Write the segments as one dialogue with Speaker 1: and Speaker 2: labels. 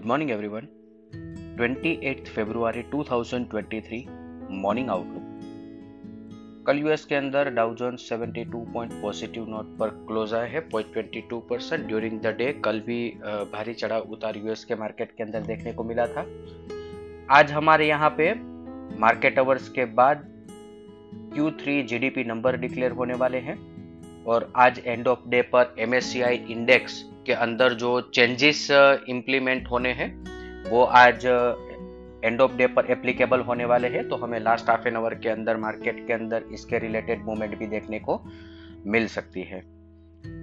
Speaker 1: Good morning everyone 28 फरवरी 2023 morning outlook कल US के अंदर Dow Jones 72 point positive note पर क्लोज आए हैं point twenty two percent during the day कल भी भारी चढ़ाव उतार यूएस के मार्केट के अंदर देखने को मिला था। आज हमारे यहाँ पे मार्केट अवर्स के बाद Q3 जीडीपी नंबर डिक्लेयर होने वाले हैं और आज एंड ऑफ़ डे पर एमएससीआई इंडेक्स के अंदर जो चेंजेस इम्प्लीमेंट uh, होने हैं वो आज एंड ऑफ़ डे पर एप्लीकेबल होने वाले हैं। तो हमें लास्ट हाफ़ एन आवर के अंदर मार्केट के अंदर इसके रिलेटेड मूवमेंट भी देखने को मिल सकती है।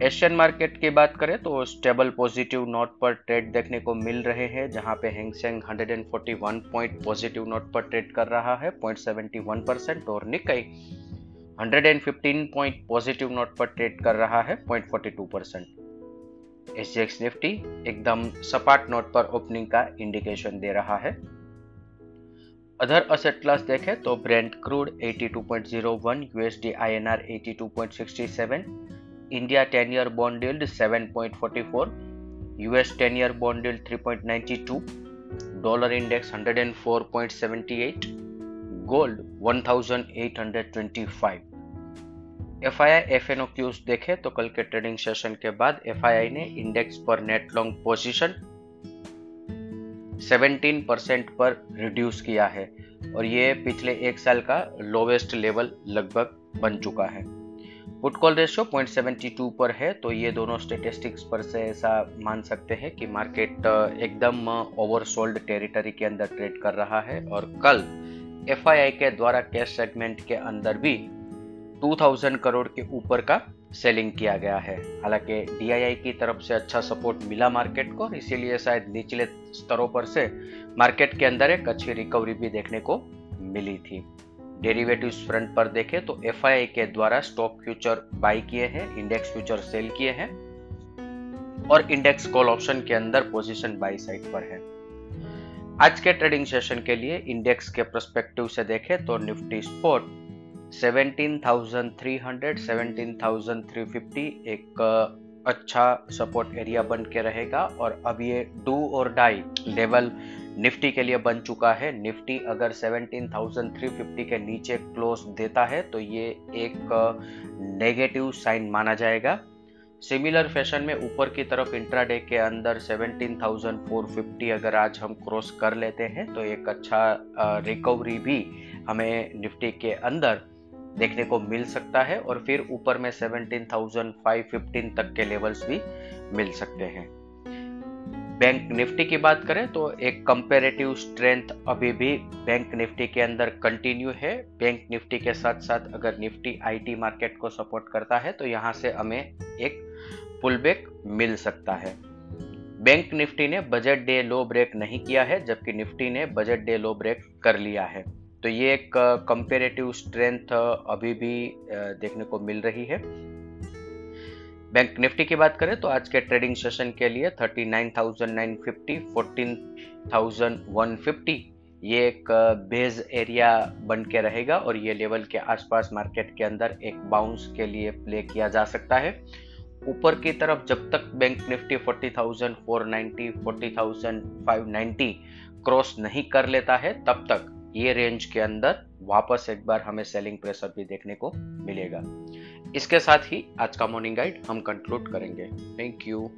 Speaker 1: एशियन मार्केट की बात करें तो स्टेबल पॉजिटिव नोट पर ट्रेड देखने को मिल रहे हैं जहाँ पे Hang Seng 141 point positive note पर ट्रेड कर रहा है 0.71 परसेंट और निकाई 115 पॉइंट पॉजिटिव नोट पर ट्रेड कर रहा है 0.42 percent S G X Nifty एकदम सपाट नोट पर ओपनिंग का इंडिकेशन दे रहा है। अदर असेट क्लास देखें तो Brent crude 82.01 USD INR 82.67 India 10 year bond yield 7.44 US 10 year bond yield 3.92 dollar index 104.78 gold 1825 F I I F N O cues देखे तो कल के ट्रेडिंग सेशन के बाद एफ़ आई आई ने इंडेक्स पर नेट लॉन्ग पोजिशन 17 परसेंट पर reduce किया है और ये पिछले एक साल का लोवेस्ट लेवल लगभग बन चुका है। पुट कॉल रेशियो 0.72 पर है तो ये दोनों स्टेटिस्टिक्स पर से ऐसा मान सकते हैं कि मार्केट एकदम ओवरसोल्ड टेरिटरी के अंदर ट्रेड कर रहा है और कल FII के द्वारा कैश सेगमेंट के अंदर भी 2000 करोड़ के ऊपर का सेलिंग किया गया है। हालाँकि डीआईआई की तरफ़ से अच्छा सपोर्ट मिला मार्केट को इसीलिए शायद निचले स्तरों पर से मार्केट के अंदर एक अच्छी रिकवरी भी देखने को मिली थी। डेरिवेटिव फ्रंट पर देखें तो एफ़ के द्वारा स्टॉक फ्यूचर बाई किए हैं इंडेक्स फ्यूचर सेल किए हैं और इंडेक्स कॉल ऑप्शन के अंदर पोजीशन बाई साइड पर है। आज के ट्रेडिंग सेशन के लिए इंडेक्स के परस्पेक्टिव से देखें तो निफ्टी स्पोर्ट 17,300 17,350 एक अच्छा सपोर्ट एरिया बन के रहेगा और अब ये डू और डाई लेवल निफ्टी के लिए बन चुका है। निफ्टी अगर 17,350 के नीचे क्लोज देता है तो ये एक नेगेटिव साइन माना जाएगा। सिमिलर फ़ैशन में ऊपर की तरफ़ इंट्राडे के अंदर 17,450 अगर आज हम क्रॉस कर लेते हैं तो एक अच्छा रिकवरी भी हमें निफ्टी के अंदर देखने को मिल सकता है और फिर ऊपर में 17,515 तक के लेवल्स भी मिल सकते हैं। बैंक निफ्टी की बात करें तो एक कंपेरेटिव स्ट्रेंथ अभी भी बैंक निफ्टी के अंदर कंटिन्यू है। बैंक निफ्टी के साथ साथ अगर निफ्टी आईटी मार्केट को सपोर्ट करता है तो यहाँ से हमें एक पुलबैक मिल सकता है। बैंक निफ्टी ने बजट डे लो ब्रेक नहीं किया है जबकि निफ्टी ने बजट डे लो ब्रेक कर लिया है। तो ये एक कंपेरेटिव स्ट्रेंथ अभी भी देखने को मिल रही है। बैंक निफ्टी की बात करें तो आज के ट्रेडिंग सेशन के लिए 39,950 14,150 ये एक बेज एरिया बन के रहेगा और ये लेवल के आसपास मार्केट के अंदर एक बाउंस के लिए प्ले किया जा सकता है। ऊपर की तरफ़ जब तक बैंक निफ्टी 40,490 40,590 क्रॉस नहीं कर लेता है तब तक ये रेंज के अंदर वापस एक बार हमें सेलिंग प्रेशर भी देखने को मिलेगा। इसके साथ ही आज का मॉर्निंग गाइड हम कंक्लूड करेंगे। Thank you